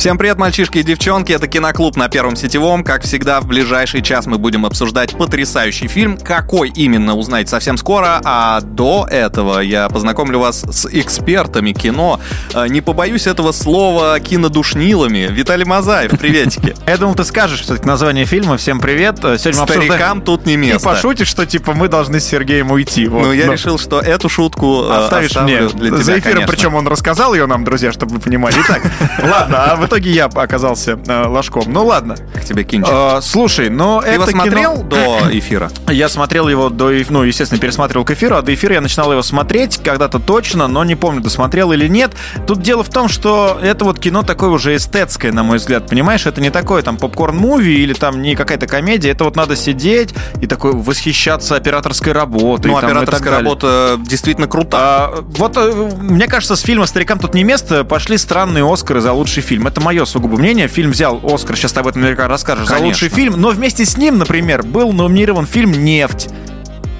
Всем привет, мальчишки и девчонки, это Киноклуб на Первом Сетевом. Как всегда, в ближайший час мы будем обсуждать потрясающий фильм. Какой именно, узнаете совсем скоро. А до этого я познакомлю вас с экспертами кино. Э, не побоюсь этого слова кинодушнилами. Виталий Мазаев, приветики. Я думал, ты скажешь все-таки название фильма. Всем привет. Э, Сегодня Старикам тут не место. И пошутишь, что типа мы должны с Сергеем уйти. Ну, я решил, что эту шутку э, оставишь мне для тебя, За эфиром, причем он рассказал ее нам, друзья, чтобы вы понимали. Итак, ладно, а итоге я оказался э, ложком. Ну ладно. Как тебе кинчик? Э, слушай, но Ты это его смотрел кино... до эфира? Я смотрел его до, ну, естественно, пересматривал к эфиру, а до эфира я начинал его смотреть когда-то точно, но не помню, досмотрел или нет. Тут дело в том, что это вот кино такое уже эстетское, на мой взгляд, понимаешь? Это не такое там попкорн-муви или там не какая-то комедия, это вот надо сидеть и такой восхищаться операторской работой. Ну, там, операторская работа действительно крута. А, вот, э, мне кажется, с фильма «Старикам тут не место» пошли странные Оскары за лучший фильм. Это мое сугубо мнение. Фильм взял Оскар, сейчас ты об этом наверняка расскажешь, Конечно. за лучший фильм. Но вместе с ним, например, был номинирован фильм «Нефть».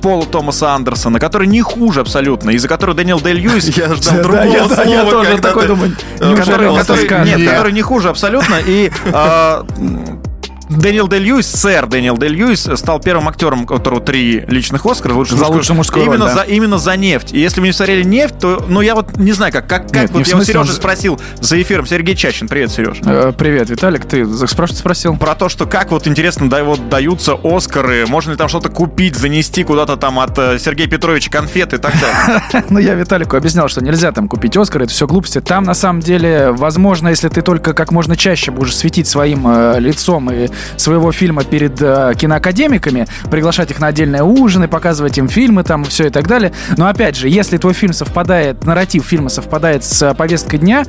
Пола Томаса Андерсона, который не хуже абсолютно, из-за которого Дэниел Дэй Льюис... Я ждал другого слова, Я тоже такой думаю, который, нет, который не хуже абсолютно, и а, Дэниел Дэй Льюис, сэр Дэниел Дэй Льюис, стал первым актером, у которого три личных Оскара. Лучше за лучшую мужскую именно роль, да? за Именно за нефть. И если вы не смотрели нефть, то, ну, я вот не знаю, как, как, как вот я у Сережи он... спросил за эфиром. Сергей Чащин, привет, Сереж. Э, привет, Виталик, ты спрашивать спросил? Про то, что как вот интересно, да, вот даются Оскары, можно ли там что-то купить, занести куда-то там от э, Сергея Петровича конфеты и так далее. Ну, я Виталику объяснял, что нельзя там купить Оскар, это все глупости. Там, на самом деле, возможно, если ты только как можно чаще будешь светить своим э, лицом и своего фильма перед э, киноакадемиками, приглашать их на отдельные ужины, показывать им фильмы там, все и так далее. Но опять же, если твой фильм совпадает, нарратив фильма совпадает с э, повесткой дня,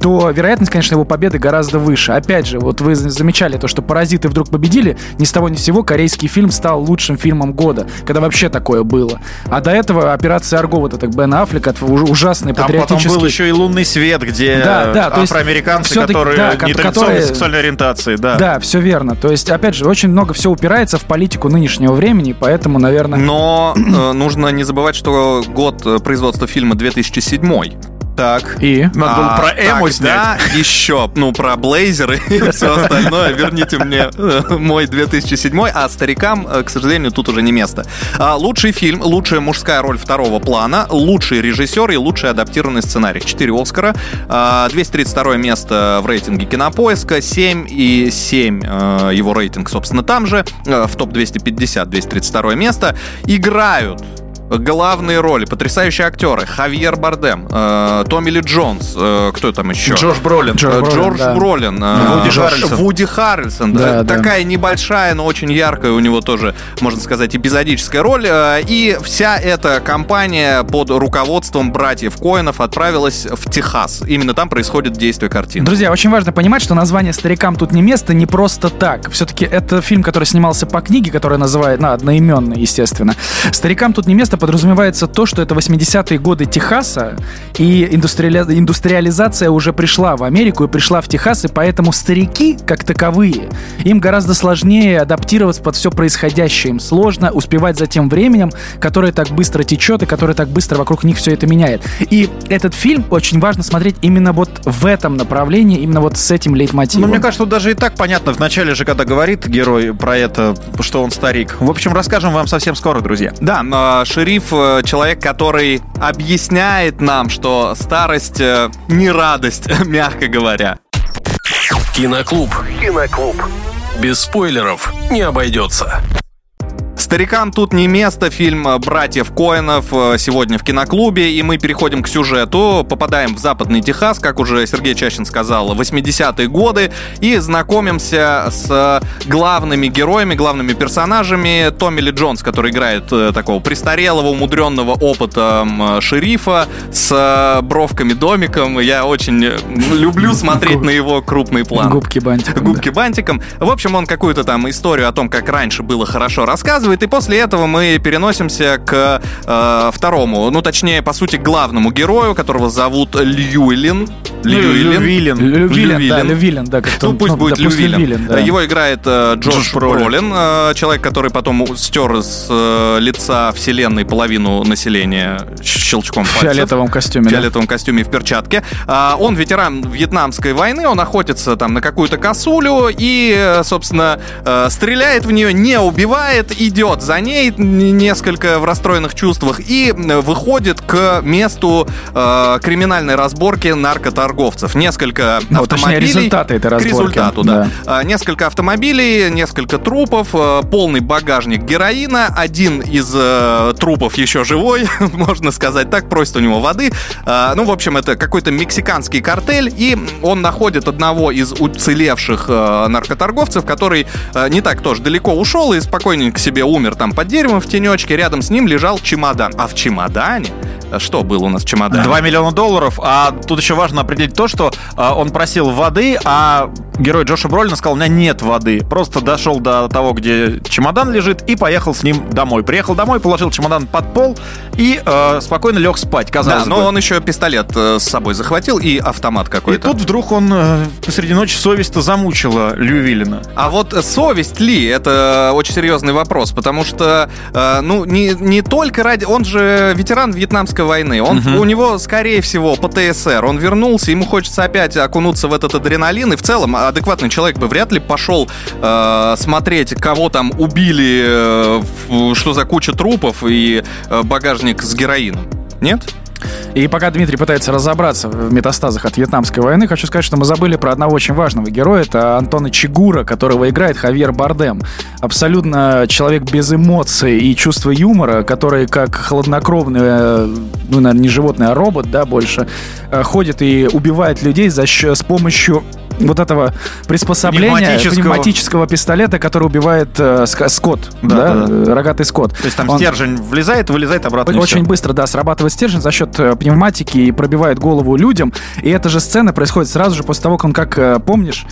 то вероятность, конечно, его победы гораздо выше. Опять же, вот вы замечали то, что «Паразиты» вдруг победили, ни с того ни с сего корейский фильм стал лучшим фильмом года, когда вообще такое было. А до этого «Операция Арго», вот это Бен Аффлек, ужасный Там патриотический... потом был еще и «Лунный свет», где да, да, афроамериканцы, которые да, нетрадиционной которые... сексуальной ориентации. Да. да, все верно. То есть, опять же, очень много все упирается в политику нынешнего времени, поэтому, наверное... Но э, нужно не забывать, что год э, производства фильма 2007 так. И? Надо было а, про эмо снять. еще, ну, про блейзеры и все остальное. Верните мне э, мой 2007, а старикам, э, к сожалению, тут уже не место. А, лучший фильм, лучшая мужская роль второго плана, лучший режиссер и лучший адаптированный сценарий. Четыре Оскара, 232 а, место в рейтинге Кинопоиска, 7 и 7 э, его рейтинг, собственно, там же, в топ-250, 232 место. Играют главные роли, потрясающие актеры. Хавьер Бардем, э, Томми Ли Джонс, э, кто там еще? Джордж Бролин. Джордж, э, Бролин, Джордж да. Бролин э, Вуди Харрельсон. Вуди Харрельсон. Да, да. Такая небольшая, но очень яркая у него тоже, можно сказать, эпизодическая роль. Э, и вся эта компания под руководством братьев Коинов отправилась в Техас. Именно там происходит действие картины. Друзья, очень важно понимать, что название «Старикам тут не место» не просто так. Все-таки это фильм, который снимался по книге, которая называет, на, одноименной, естественно. «Старикам тут не место» подразумевается то, что это 80-е годы Техаса, и индустриали... индустриализация уже пришла в Америку и пришла в Техас, и поэтому старики, как таковые, им гораздо сложнее адаптироваться под все происходящее. Им сложно успевать за тем временем, которое так быстро течет и которое так быстро вокруг них все это меняет. И этот фильм очень важно смотреть именно вот в этом направлении, именно вот с этим лейтмотивом. Ну, мне кажется, тут даже и так понятно в начале же, когда говорит герой про это, что он старик. В общем, расскажем вам совсем скоро, друзья. Да, но Шири Шериф э, человек, который объясняет нам, что старость э, не радость, мягко говоря. Киноклуб. Киноклуб. Без спойлеров не обойдется. Старикам тут не место. Фильм братьев Коинов э, сегодня в киноклубе. И мы переходим к сюжету. Попадаем в западный Техас, как уже Сергей Чащин сказал, 80-е годы. И знакомимся с главными героями, главными персонажами. Томми Ли Джонс, который играет э, такого престарелого, умудренного опытом шерифа с бровками-домиком. Я очень люблю смотреть на его крупный план. Губки бантиком. Губки бантиком. В общем, он какую-то там историю о том, как раньше было хорошо рассказывает И после этого мы переносимся к э, второму, ну, точнее, по сути, главному герою, которого зовут Льюилин. Льюилин. Лювилен, Лювилен. да, Лювилен, да, как Ну, пусть будет да, да. Его играет э, Джош, Джош Бролин, Бролин. э, человек, который потом стер с э, лица вселенной половину населения щелчком в пальцев. фиолетовом костюме. в да. фиолетовом костюме и в перчатке. А, Он ветеран Вьетнамской войны, он охотится там на какую-то косулю и, э, собственно, э, стреляет в нее, не убивает, идет за ней несколько в расстроенных чувствах и э, выходит к месту э, криминальной разборки наркоторговцев. Несколько Ну, точнее, автомобилей. результаты этой К разборки. результату, да. А, Несколько автомобилей, несколько трупов, э, полный багажник героина, один из э, трупов еще живой, можно сказать так, просит у него воды. А, Ну, в общем, это какой-то мексиканский картель, и он находит одного из уцелевших э, наркоторговцев, который э, не так тоже далеко ушел и спокойненько себе умер там под деревом в тенечке. Рядом с ним лежал чемодан. А в чемодане... э, Что было у нас в чемодане? 2 миллиона долларов, а тут еще важно определить то, что а, он просил воды, а герой Джоша Бролина сказал, у меня нет воды. Просто дошел до того, где чемодан лежит, и поехал с ним домой. Приехал домой, положил чемодан под пол и э, спокойно лег спать, Да, казалось но бы. он еще пистолет э, с собой захватил и автомат И какой-то. тут вдруг он э, посреди ночи совесть-то замучила Лювилина. А вот э, совесть ли, это очень серьезный вопрос, потому что, э, ну, не, не только ради... Он же ветеран Вьетнамской войны, он, у него, скорее всего, ПТСР, он вернулся, ему хочется опять окунуться в этот адреналин, и в целом адекватный человек бы вряд ли пошел э, смотреть, кого там убили, э, что за куча трупов и э, багажник с героином. Нет? И пока Дмитрий пытается разобраться в метастазах от Вьетнамской войны, хочу сказать, что мы забыли про одного очень важного героя. Это Антона Чигура, которого играет Хавьер Бардем. Абсолютно человек без эмоций и чувства юмора, который как хладнокровный, э, ну, наверное, не животное, а робот, да, больше, э, ходит и убивает людей за с помощью вот этого приспособления Пневматического. пневматического пистолета, который убивает э, скот, Да, да, да, э, рогатый скот. То есть там Он- стержень влезает, вылезает обратно. и очень быстро, да, срабатывает стержень за счет э, пневматики и пробивает голову людям. И эта же сцена происходит сразу же после того, как он, как э, помнишь,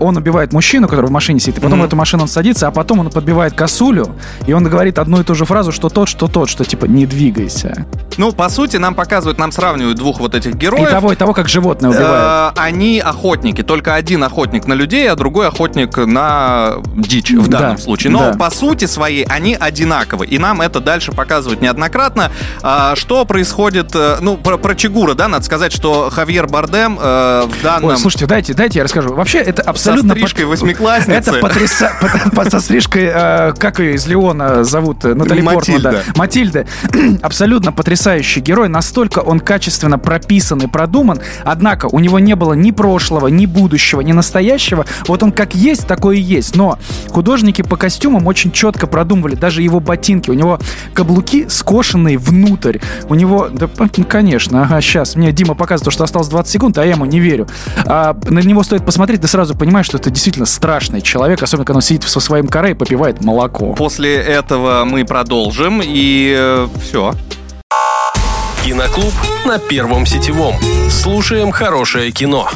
он убивает мужчину, который в машине сидит, и потом в эту машину он садится, а потом он подбивает косулю, и он говорит одну и ту же фразу, что тот, что тот, что типа не двигайся. Ну, по сути, нам показывают, нам сравнивают двух вот этих И героев. того, и того, как животное убивает. Э, Они охотники, только один охотник на людей, а другой охотник на дичь в Да, данном случае. Но да. по сути своей они одинаковы, и нам это дальше показывают неоднократно. А, Что происходит, э, ну, про, про Чигура, да, надо сказать, что Хавьер Бардем э, в данном... Ой, слушайте, дайте, дайте я расскажу. Вообще, это абсолютно... со стрижкой пот- восьмиклассницы. Это потрясающе. Со стрижкой, э, как ее из Леона зовут? Натали Портман, да. Матильда. Абсолютно потрясающий герой. Настолько он качественно прописан и продуман. Однако у него не было ни прошлого, ни будущего, ни настоящего. Вот он как есть, такой и есть. Но художники по костюмам очень четко продумывали даже его ботинки. У него каблуки скошенные внутрь. У него... Да, ну, конечно, ага, сейчас. Мне Дима показывает, что осталось 20 секунд, а я ему не верю. А, на него стоит посмотреть, ты сразу понимаешь, что это действительно страшный человек, особенно когда он сидит со своим каре и попивает молоко. После этого мы продолжим, и все. Киноклуб на Первом сетевом. Слушаем хорошее кино.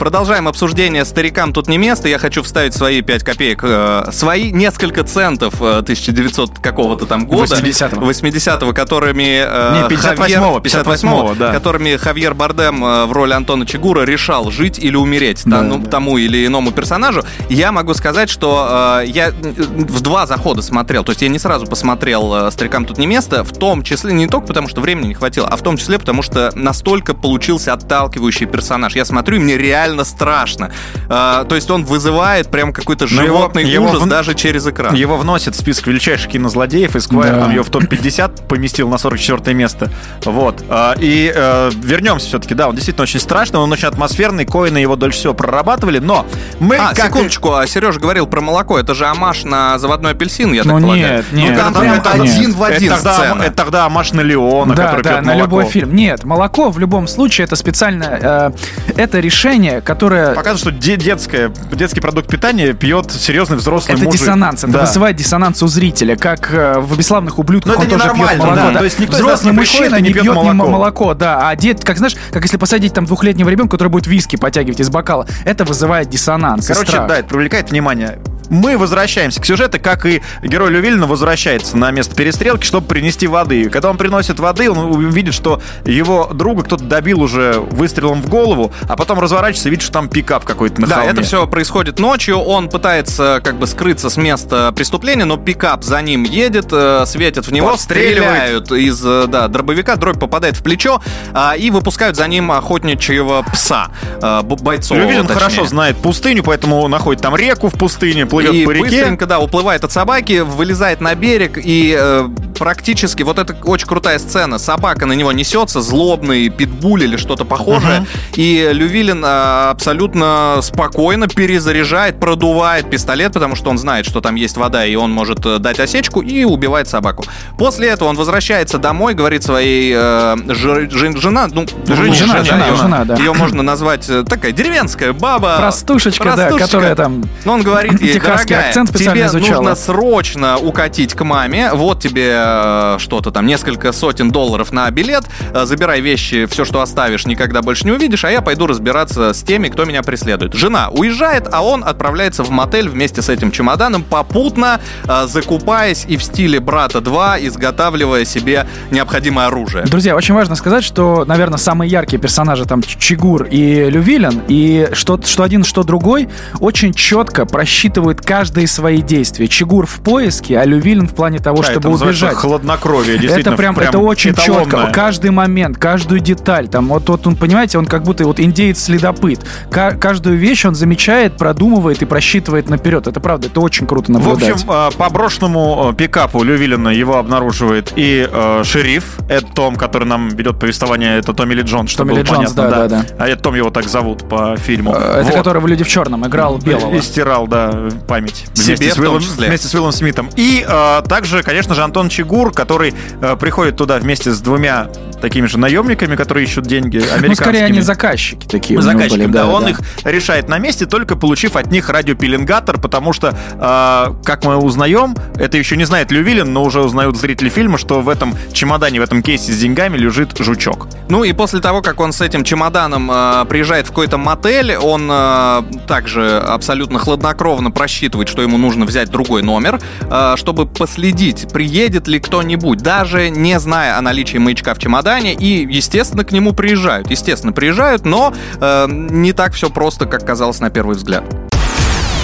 Продолжаем обсуждение «Старикам тут не место». Я хочу вставить свои 5 копеек, э, свои несколько центов э, 1900 какого-то там года. 80-го. 80-го, которыми... э, Не, 58-го, Хавьер- 58-го, да. Которыми Хавьер Бардем э, в роли Антона Чигура решал, жить или умереть Да, там, ну, да. тому или иному персонажу. Я могу сказать, что э, я э, в два захода смотрел. То есть я не сразу посмотрел э, «Старикам тут не место», в том числе не только потому, что времени не хватило, а в том числе потому, что настолько получился отталкивающий персонаж. Я смотрю, и мне реально страшно. Э, то есть он вызывает прям какой-то его- животный его ужас вн- даже через экран. Его вносят в список величайших кинозлодеев, Эсквайр Да. там ее в топ-50 поместил на 44 место. Вот. А, И э, вернемся все-таки, да, он действительно очень страшный, он очень атмосферный, Коины его дольше всего прорабатывали, но мы А, как... секундочку, а Сережа говорил про молоко. Это же амаш на заводной апельсин, я так Ну, полагаю. нет, нет, Ну, там это прям нет. один в один это тогда, сцена. это тогда Маш на Леона, да, который да, пьет на молоко. любой фильм. Нет, молоко в любом случае это специально, э, это решение, которое Показывает, что де- детское, детский продукт питания пьет серьезный взрослый Это мужик. диссонанс, это Да. вызывает диссонанс у зрителя, как э, в «Бесславных ублюдках» Но он это тоже пьет молоко. да. То есть никто Взрослый не мужчина не не пьет молоко. молоко, да. А дед, как знаешь, как если посадить там двухлетнего ребенка, который будет виски потягивать из бокала, это вызывает диссонанс. Короче, да, это привлекает внимание. Мы возвращаемся к сюжету, как и герой Лювилина возвращается на место перестрелки, чтобы принести воды. И когда он приносит воды, он видит, что его друга кто-то добил уже выстрелом в голову, а потом разворачивается и видит, что там пикап какой-то на Да, холме. это все происходит ночью. Он пытается как бы скрыться с места преступления, но пикап за ним едет, э, светит в него, стреляют из э, да, дробовика, дробь попадает в плечо а, и выпускают за ним охотничьего пса, э, б- бойцового, Лювилин хорошо знает пустыню, поэтому находит там реку в пустыне, плывет и по реке. быстренько, да, уплывает от собаки, вылезает на берег и э, практически, вот это очень крутая сцена, собака на него несется, злобный питбуль или что-то похожее, и Лювилин э, абсолютно спокойно перезаряжает, продувает пистолет, потому что он знает, что там есть вода, и он может э, дать осечку, и убивает собаку. После этого он возвращается домой, говорит своей э, жи- жи- жена, ну, Жена, лучше, жена, да, жена, ее- жена, да. ее можно назвать э, такая деревенская баба. Простушечка, да, Простушечка. которая там... Но он говорит ей, Техасский дорогая, акцент специально тебе изучала». нужно срочно укатить к маме, вот тебе э, что-то там, несколько сотен долларов на билет, э, забирай вещи, все, что оставишь, никогда больше не увидишь, а я пойду разбираться с теми, кто меня преследует. Жена уезжает, а он отправляется в мотель вместе с этим чемоданом, попутно э, закупаясь и в стиле «Брата 2», изготавливая себе необходимое оружие. Друзья, очень важно сказать, что, наверное, самые яркие персонажи там Чигур и Лювилин, и что, что один, что другой, очень четко просчитывают каждые свои действия. Чигур в поиске, а Лювилин в плане того, Да, это чтобы называется убежать. хладнокровие, действительно. Это прям, это очень четко. эталонное. Каждый момент, каждую деталь. Там вот, вот он, понимаете, он как будто вот индеец-следопыт. Ка- каждую вещь он замечает, продумывает и просчитывает наперед. Это правда, это очень круто В наблюдать. общем, э, по брошенному э, пикапу Лювилина его обнаруживает и э, шериф, это Том, который нам ведет повествование, это Томми Ли Джонс, чтобы Томми Ли Джонс, понятно, да, да, А это Том его так зовут по фильму. Э, Это Вот. который в «Люди в черном» играл белого. И стирал, да, память. Себе вместе, с Уиллом, числе. вместе с Уиллом Смитом. И э, также, конечно же, Антон Чигур, который э, приходит туда вместе с двумя такими же наемниками, которые ищут деньги американскими. Ну, скорее, они заказчики такие. у него Заказчиками, были, да, он их решает на месте, только получив от них радиопеленгатор, потому что, э, как мы узнаем, это еще не знает Лювилин, но уже узнают зрители фильма, что в этом чемодане, в этом кейсе с деньгами лежит жучок. Ну и после того, как он с этим чемоданом э, приезжает в какой-то мотель, он э, также абсолютно хладнокровно просчитывает, что ему нужно взять другой номер, э, чтобы последить, приедет ли кто-нибудь, даже не зная о наличии маячка в чемодане, и, естественно, к нему приезжают. Естественно, приезжают, но э, не так все просто, как казалось на первый взгляд.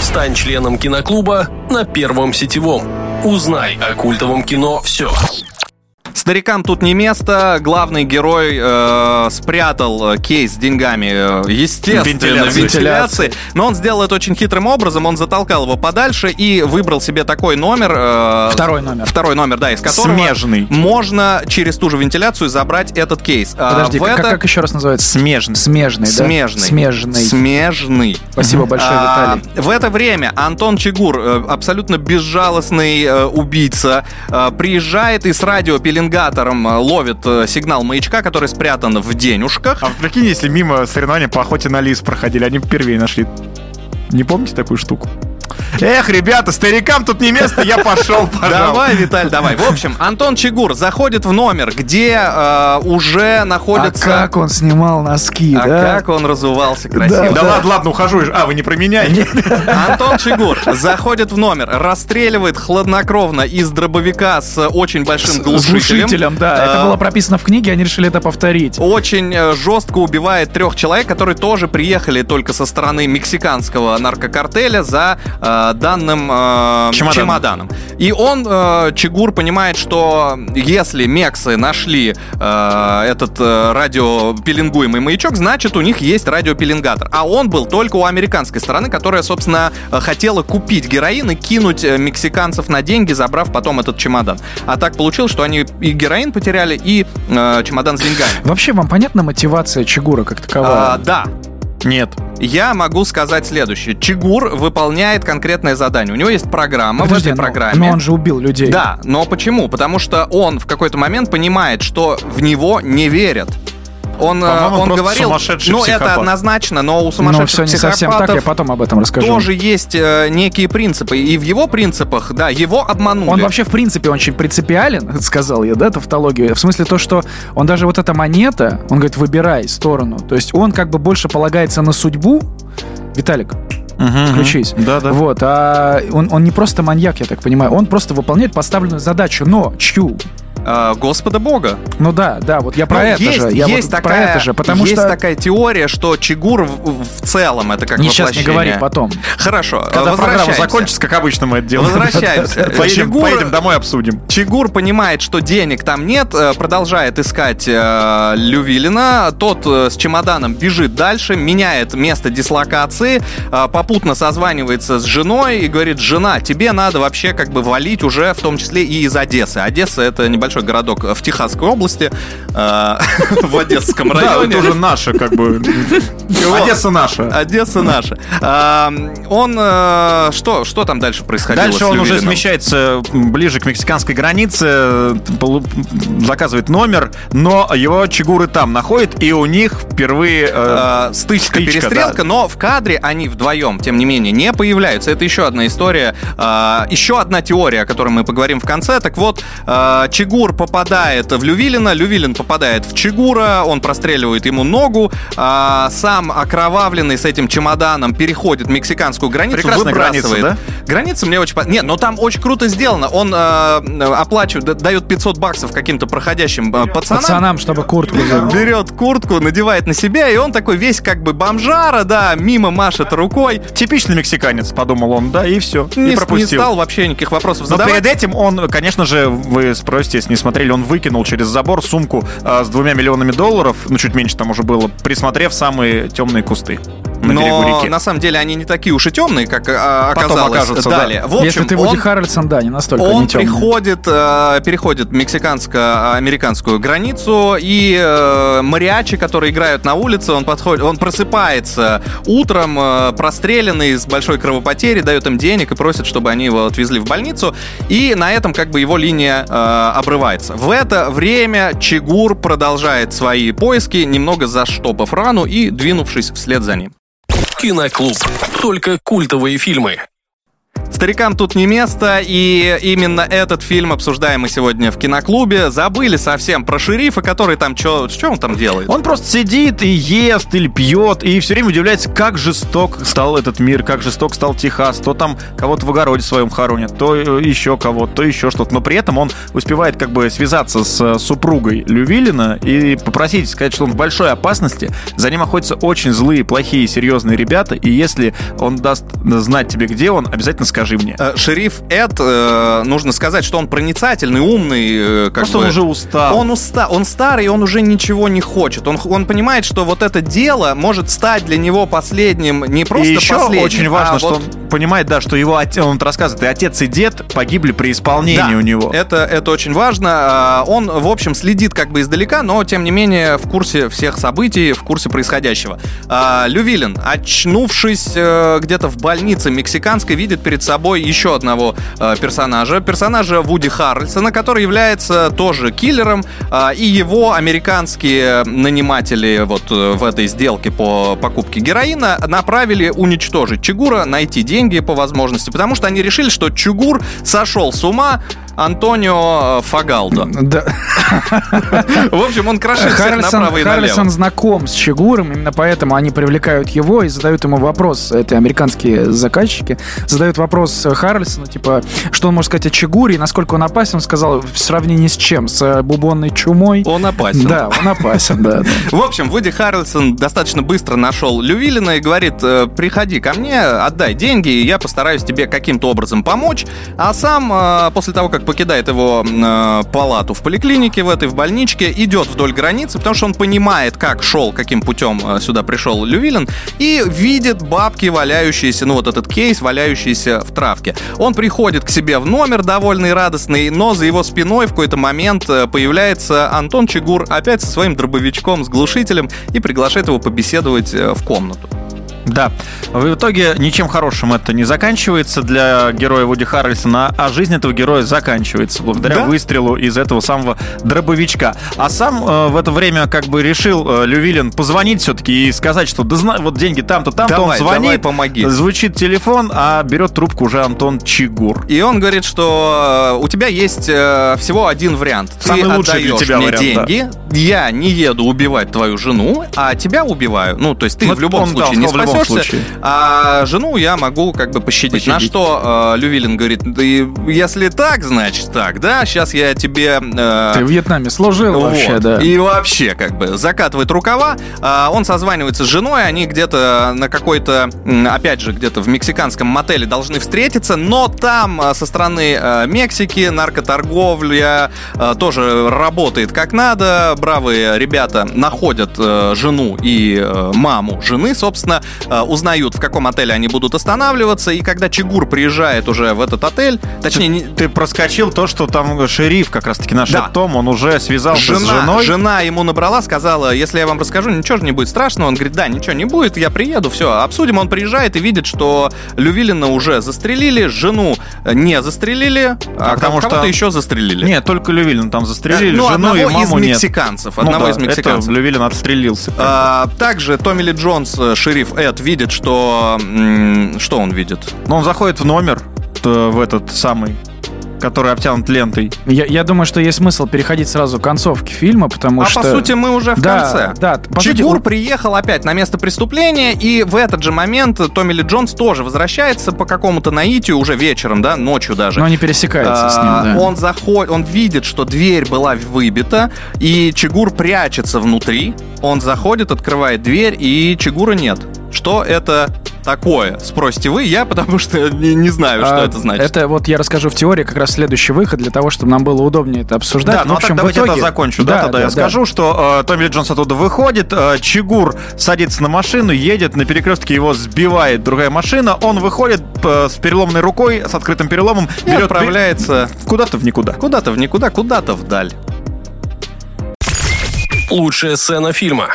Стань членом киноклуба на Первом сетевом. Узнай о культовом кино все. Старикам тут не место. Главный герой э, спрятал э, кейс с деньгами, э, естественно, в Вентиляции. вентиляции. Но он сделал это очень хитрым образом. Он затолкал его подальше и выбрал себе такой номер. э, Второй номер. Второй номер, да, из которого Смежный. можно через ту же вентиляцию забрать этот кейс. А Подожди, в как, это... как еще раз называется? Смежный. Смежный, да? Смежный. Смежный. Смежный. Спасибо большое, А, Виталий. В это время Антон Чигур, э, абсолютно безжалостный убийца, приезжает и с радиопеленгатором э, ловит э, сигнал маячка, который спрятан в денежках. А прикинь, если мимо соревнования по охоте на лис проходили, они бы первее нашли. Не помните такую штуку? Эх, ребята, старикам тут не место, я пошел, пожалуй. Давай, Виталь, давай. В общем, Антон Чигур заходит в номер, где э, уже А находится... как он снимал носки, А да? как он разувался красиво. Да ладно, ладно, ухожу. А, вы не про меня? Антон Чигур заходит в номер, расстреливает хладнокровно из дробовика с очень большим С глушителем. глушителем, да. Это Э, было прописано в книге, они решили это повторить. очень э, жестко убивает трех человек, которые тоже приехали только со стороны мексиканского наркокартеля за э, данным э, Чемоданом. чемоданом. И он, э, Чигур, понимает, что если мексы нашли э, этот э, радиопеленгуемый маячок, значит, у них есть радиопеленгатор. А он был только у американской стороны, которая, собственно, э, хотела купить героин и кинуть э, мексиканцев на деньги, забрав потом этот чемодан. А так получилось, что они и героин потеряли, и э, чемодан с деньгами. Вообще, вам понятна мотивация Чигура как таковая? А, да, Нет. я могу сказать следующее. Чигур выполняет конкретное задание. У него есть программа. Подожди, в этой но- программе. но он же убил людей. Да, но почему? Потому что он в какой-то момент понимает, что в него не верят. Он, э, он просто говорил, ну это психопат. однозначно, но у Но сумасшедших все не совсем так, я потом об этом расскажу. тоже есть э, некие принципы. И в его принципах, да, его обманули. Он вообще, в принципе, очень принципиален, сказал я, да, тавтологию. В смысле то, что он даже вот эта монета, он говорит, выбирай сторону. То есть он как бы больше полагается на судьбу. Виталик, Мгм, Включись. мгм. Да, да. Вот, а он, он не просто маньяк, я так понимаю, он просто выполняет поставленную задачу, но чью? А, Господа Бога. Ну да, да, вот я про Ну, это есть, же. Я есть вот такая, про это же, потому есть что такая теория, что Чигур в, в целом это как не сейчас не говори потом. Хорошо, Когда программа закончится, как обычно мы это делаем. Возвращаемся. Поедем, Чигур- поедем домой, обсудим. Чигур понимает, что денег там нет, э, продолжает искать э, Лювилина. Тот э, с чемоданом бежит дальше, меняет место дислокации, э, попутно созванивается с женой и говорит, жена, тебе надо вообще как бы валить уже, в том числе и из Одессы. Одесса — это небольшой городок в Техасской области, э, в Одесском Да, районе. это уже наша, как бы. Одесса наша. Одесса наша. А, Он э, что, что там дальше происходило? Дальше он уже смещается ближе к мексиканской границе, заказывает номер, но его Чигуры там находит, и у них впервые... э, Э, стычка, перестрелка, да. но в кадре они вдвоем, тем не менее, не появляются. Это еще одна история, э, еще одна теория, о которой мы поговорим в конце. Так вот, э, Чигур попадает в Лювилина, Лювилин попадает в Чигура, он простреливает ему ногу, э, сам окровавленный с этим чемоданом переходит мексиканскую границу, Прекрасная выбрасывает. граница, Граница мне очень... Нет, но там очень круто сделано. Он э, оплачивает, дает 500 баксов каким-то проходящим э, пацанам. Пацанам, чтобы куртку взять. Берет куртку, надевает на себя, и он такой весь как бы бомжара, да, мимо машет рукой. Типичный мексиканец, подумал он, да, и все. Не, и не пропустил. стал вообще никаких вопросов Но задавать. перед этим он, конечно же, вы спросите, если не смотрели, он выкинул через забор сумку а, с двумя миллионами долларов, ну чуть меньше там уже было, присмотрев самые темные кусты на берегу Но реки. на самом деле они не такие уж и темные, как а, Потом оказалось окажутся, далее. В Если общем, ты Вуди он, Харрельсон, да, не настолько он не темный. приходит, э, переходит мексиканско-американскую границу, и э, мариачи, которые играют на улице, он подходит, он просыпается утром, э, простреленный, с большой кровопотерей, дает им денег и просит, чтобы они его отвезли в больницу, и на этом как бы его линия э, обрывается. В это время Чигур продолжает свои поиски, немного заштопав рану и двинувшись вслед за ним. Киноклуб. Только культовые фильмы. Старикам тут не место, и именно этот фильм обсуждаем мы сегодня в киноклубе. Забыли совсем про шерифа, который там что, он там делает? Он просто сидит и ест или пьет, и все время удивляется, как жесток стал этот мир, как жесток стал Техас. То там кого-то в огороде своем хоронят, то э, еще кого-то, то еще что-то. Но при этом он успевает как бы связаться с э, супругой Лювилина и попросить сказать, что он в большой опасности. За ним охотятся очень злые, плохие, серьезные ребята, и если он даст знать тебе, где он, обязательно скажи мне. Э, Шериф Эд, э, нужно сказать, что он проницательный, умный. э, Как Просто бы. он уже устал. Он уста, он старый, он уже ничего не хочет. Он, он понимает, что вот это дело может стать для него последним, не просто и еще последним, очень важно, а что вот- он понимает, да, что его отец, он рассказывает, и отец, и дед погибли при исполнении Да, у него. Это, это очень важно. А, Он, в общем, следит как бы издалека, но, тем не менее, в курсе всех событий, в курсе происходящего. А, Лювилин, очнувшись э, где-то в больнице мексиканской, видит перед собой еще одного э, персонажа. Персонажа Вуди Харрельсона, который является тоже киллером. а, И его американские наниматели вот э, в этой сделке по покупке героина направили уничтожить Чигура, найти деньги по возможности, потому что они решили, что Чугур сошел с ума Антонио э, Фагалдо. Да. В общем, он крошит всех Харрисон, направо и Харрисон налево. знаком с Чигуром, именно поэтому они привлекают его и задают ему вопрос. Это американские заказчики. Задают вопрос Харрельсону, типа, что он может сказать о Чигуре и насколько он опасен. Он сказал, в сравнении с чем? С э, бубонной чумой? Он опасен. Да, он опасен, да. В общем, Вуди Харрельсон достаточно быстро нашел Лювилина и говорит, «Э, приходи ко мне, отдай деньги, и я постараюсь тебе каким-то образом помочь. А сам, э, после того, как покидает его э, палату в поликлинике, в этой, в больничке, идет вдоль границы, потому что он понимает, как шел, каким путем э, сюда пришел Лювилин, и видит бабки, валяющиеся, ну вот этот кейс, валяющийся в травке. Он приходит к себе в номер, довольный радостный, но за его спиной в какой-то момент э, появляется Антон Чигур опять со своим дробовичком с глушителем и приглашает его побеседовать э, в комнату. Да. В итоге ничем хорошим это не заканчивается для героя Вуди Харрельсона, а жизнь этого героя заканчивается благодаря Да? выстрелу из этого самого дробовичка. А сам э, в это время как бы решил э, Лювилин позвонить все-таки и сказать, что да зна- вот деньги там-то, там-то Давай, он звонит, давай, помоги. звучит телефон, а берет трубку уже Антон Чигур. И он говорит, что э, у тебя есть э, всего один вариант. Самый Ты лучший для тебя мне вариант, да. деньги, я не еду убивать твою жену, а тебя убиваю. Ну, то есть ты Вот в любом он, да, случае он не в любом случае. а жену я могу как бы пощадить. На Пощадить. что э, Лювилин говорит, и если так, значит так, да, сейчас я тебе... э, Ты в Вьетнаме служил вот. вообще, да. И вообще, как бы, закатывает рукава. а, Он созванивается с женой, они где-то на какой-то, опять же, где-то в мексиканском мотеле должны встретиться, но там а, со стороны а, Мексики наркоторговля а, тоже работает как надо. Бравые ребята находят э, жену и э, маму жены, собственно, э, узнают, в каком отеле они будут останавливаться, и когда Чигур приезжает уже в этот отель, точнее, не- Ты проскочил то, что там шериф, как раз-таки наш Да. Том, он уже связался Жена, с женой. жена ему набрала, сказала, если я вам расскажу, ничего же не будет страшного. Он говорит, да, ничего не будет, я приеду, все, обсудим. Он приезжает и видит, что Лювилина уже застрелили, жену э, не застрелили, а, потому кого-то что- еще застрелили. Нет, только Лювилин там застрелили, ну, жену и одного из маму нет. мексиканцев. Ну Одного да, из мексиканцев. Это Лювилин отстрелился. А, также Томми Ли Джонс, э, шериф Эд, видит, что... Что он видит? Но он заходит в номер, т- в этот самый, который обтянут лентой. Я, я думаю, что есть смысл переходить сразу к концовке фильма, потому а что... по сути мы уже в да, конце. Да, по сути, Чигур он- приехал опять на место преступления, и в этот же момент Томми Ли Джонс тоже возвращается по какому-то наитию уже вечером, да, ночью даже. но не пересекается с А, ним, да. Он заходит, он видит, что дверь была выбита, и Чигур прячется внутри. Он заходит, открывает дверь, и Чигура нет. Что это такое? Спросите вы, я потому что не, не знаю, что А, это значит. Это вот я расскажу в теории как раз следующий выход для того, чтобы нам было удобнее это обсуждать. Да, В ну а общем, так в давайте итоге- это закончу. Да, тогда я скажу, что э, Томми Ли Джонс оттуда выходит, э, Чигур садится на машину, едет, на перекрестке его сбивает другая машина, он выходит э, с переломной рукой, с открытым переломом, И берет отправляется куда-то в никуда. куда-то в никуда, куда-то вдаль. Лучшая сцена фильма.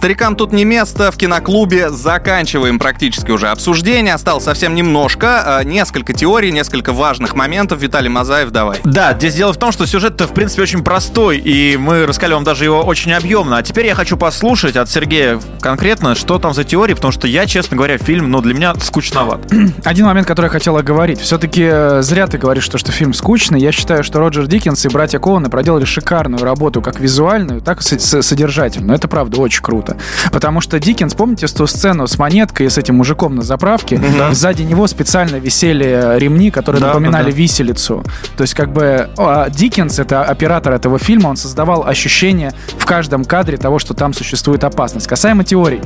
Старикам тут не место, в киноклубе заканчиваем практически уже обсуждение, осталось совсем немножко, а, несколько теорий, несколько важных моментов. Виталий Мазаев, давай. Да, здесь дело в том, что сюжет-то, в принципе, очень простой, и мы рассказали вам даже его очень объемно. А теперь я хочу послушать от Сергея конкретно, что там за теории, потому что я, честно говоря, фильм, ну, для меня скучноват. Один момент, который я хотел оговорить. Все-таки э, зря ты говоришь, что, что фильм скучный. Я считаю, что Роджер Диккенс и братья Коуны проделали шикарную работу, как визуальную, так и содержательную. Это, правда, очень круто. Потому что Диккенс, помните ту сцену с монеткой и с этим мужиком на заправке? Сзади него специально висели ремни, которые Да, напоминали да, да. виселицу. То есть, как бы, а, Диккенс, это оператор этого фильма, он создавал ощущение в каждом кадре того, что там существует опасность. Касаемо теорий,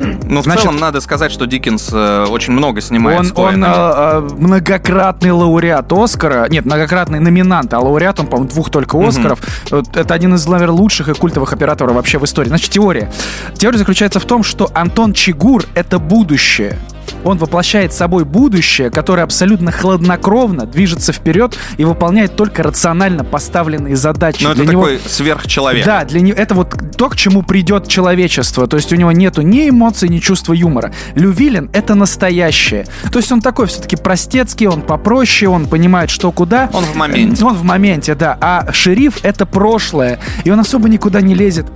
Ну, в Значит- целом, надо сказать, что Диккенс э, очень много снимает. Он, он э, э, многократный лауреат Оскара. Нет, многократный номинант, а лауреат он, по-моему, двух только Оскаров. Вот Это один из, наверное, лучших и культовых операторов вообще в истории. Значит, теория. Теория заключается в том, что Антон Чигур — это будущее. Он воплощает собой будущее, которое абсолютно хладнокровно движется вперед и выполняет только рационально поставленные задачи. Ну, это Для него- такой сверхчеловек. да, для него это вот то, к чему придет человечество. То есть у него нету ни эмоций, ни чувства юмора. Лювилин — это настоящее. То есть он такой все-таки простецкий, он попроще, он понимает, что куда. Он в моменте. Он в моменте, да. А шериф — это прошлое, и он особо никуда не лезет.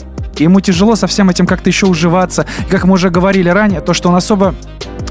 Ему тяжело со всем этим как-то еще уживаться. И как мы уже говорили ранее, то, что он особо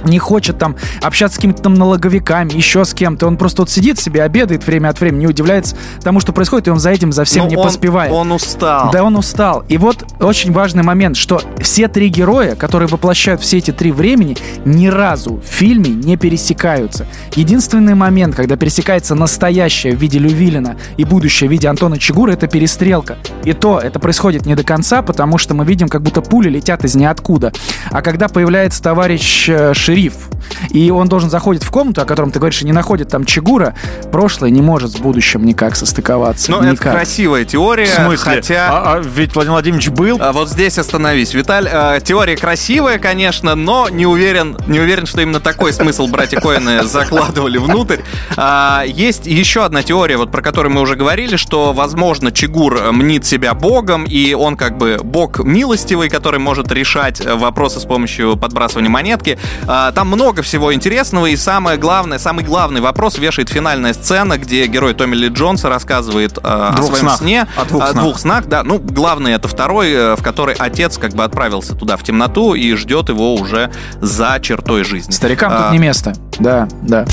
не хочет там общаться с какими-то там налоговиками, еще с кем-то. Он просто вот сидит себе, обедает время от времени, не удивляется тому, что происходит, и он за этим за всем Ну, не он- поспевает. Он устал. Да, он устал. И вот очень важный момент, что все три героя, которые воплощают все эти три времени, ни разу в фильме не пересекаются. Единственный момент, когда пересекается настоящее в виде Лювилина и будущее в виде Антона Чигура, это перестрелка. И то это происходит не до конца, потому что мы видим, как будто пули летят из ниоткуда. А когда появляется товарищ э, шериф, и он должен заходить в комнату, о котором ты говоришь, и не находит там Чигура, прошлое не может с будущим никак состыковаться. Ну, это красивая теория, В смысле? хотя... А, а ведь Владимир Владимирович был. А вот здесь остановись. Виталь, э, теория красивая, конечно, но не уверен, не уверен, что именно такой смысл братья Коэны закладывали внутрь. А, есть еще одна теория, вот про которую мы уже говорили, что, возможно, Чигур мнит себя богом, и он как бы бог милостивый, который может решать э, вопросы с помощью подбрасывания монетки. А, там много всего интересного, и самое главное, самый главный вопрос вешает финальная сцена, где герой Томми Ли Джонса рассказывает э, о Двух своем снах. сне. О двух о снах. двух снах, да. Ну, главный это второй, э, в который отец как бы отправился туда в темноту и ждет его уже за чертой жизни. Старикам А, тут не место. Да, да.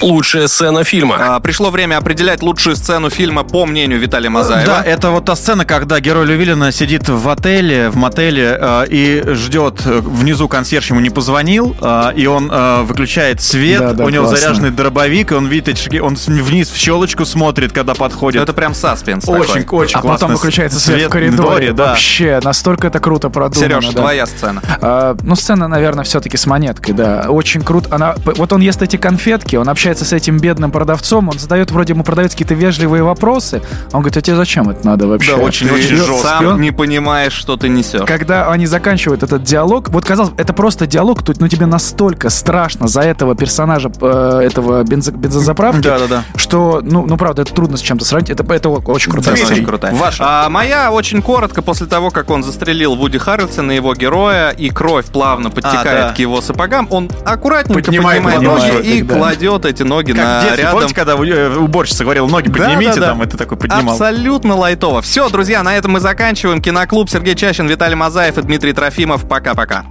Лучшая сцена фильма. А, пришло время определять лучшую сцену фильма по мнению Виталия Мазаева. Да, это вот та сцена, когда герой Лювилина сидит в отеле, в мотеле э, и ждет. э, Внизу консьерж ему не позвонил, э, и он э, выключает свет. Да, да, у него классно. заряженный дробовик, и он видит эти шаги, он вниз в щелочку смотрит, когда подходит. Это прям саспенс очень, такой. очень А классно. потом выключается свет, в коридоре. дворе, да. Вообще, настолько это круто продумано. Сереж, да. твоя сцена. А, ну, сцена, наверное, все-таки с монеткой, да. Очень круто. Она, вот он ест эти конфетки, он общается с этим бедным продавцом, он задает вроде ему продавец какие-то вежливые вопросы. Он говорит, а тебе зачем это надо вообще? Да, очень, Ты очень жестко. сам он- не понимаешь, что ты несешь. Когда они заканчивают этот диалог, вот казалось, это просто диалог, тут, ну тебе настолько страшно за этого персонажа, э, этого бензо- бензозаправки, Да-да-да. что, ну, ну правда, это трудно с чем-то сравнить. Это, это очень круто. Сцена очень крутая. А моя очень коротко, после того, как он застрелил Вуди Харрельсона, его героя, и кровь плавно подтекает да. к его сапогам, он аккуратненько Поднимает поднимает, ноги. ноги и Да. кладет эти ноги Как в на детстве, рядом. помните, когда э, уборщица говорила, ноги Да, поднимите, да, да. там, это такой поднимал. Абсолютно лайтово. Все, друзья, на этом мы заканчиваем. Киноклуб Сергей Чащин, Виталий Мазаев и Дмитрий Трофимов. Пока-пока.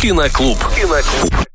Киноклуб. Киноклуб.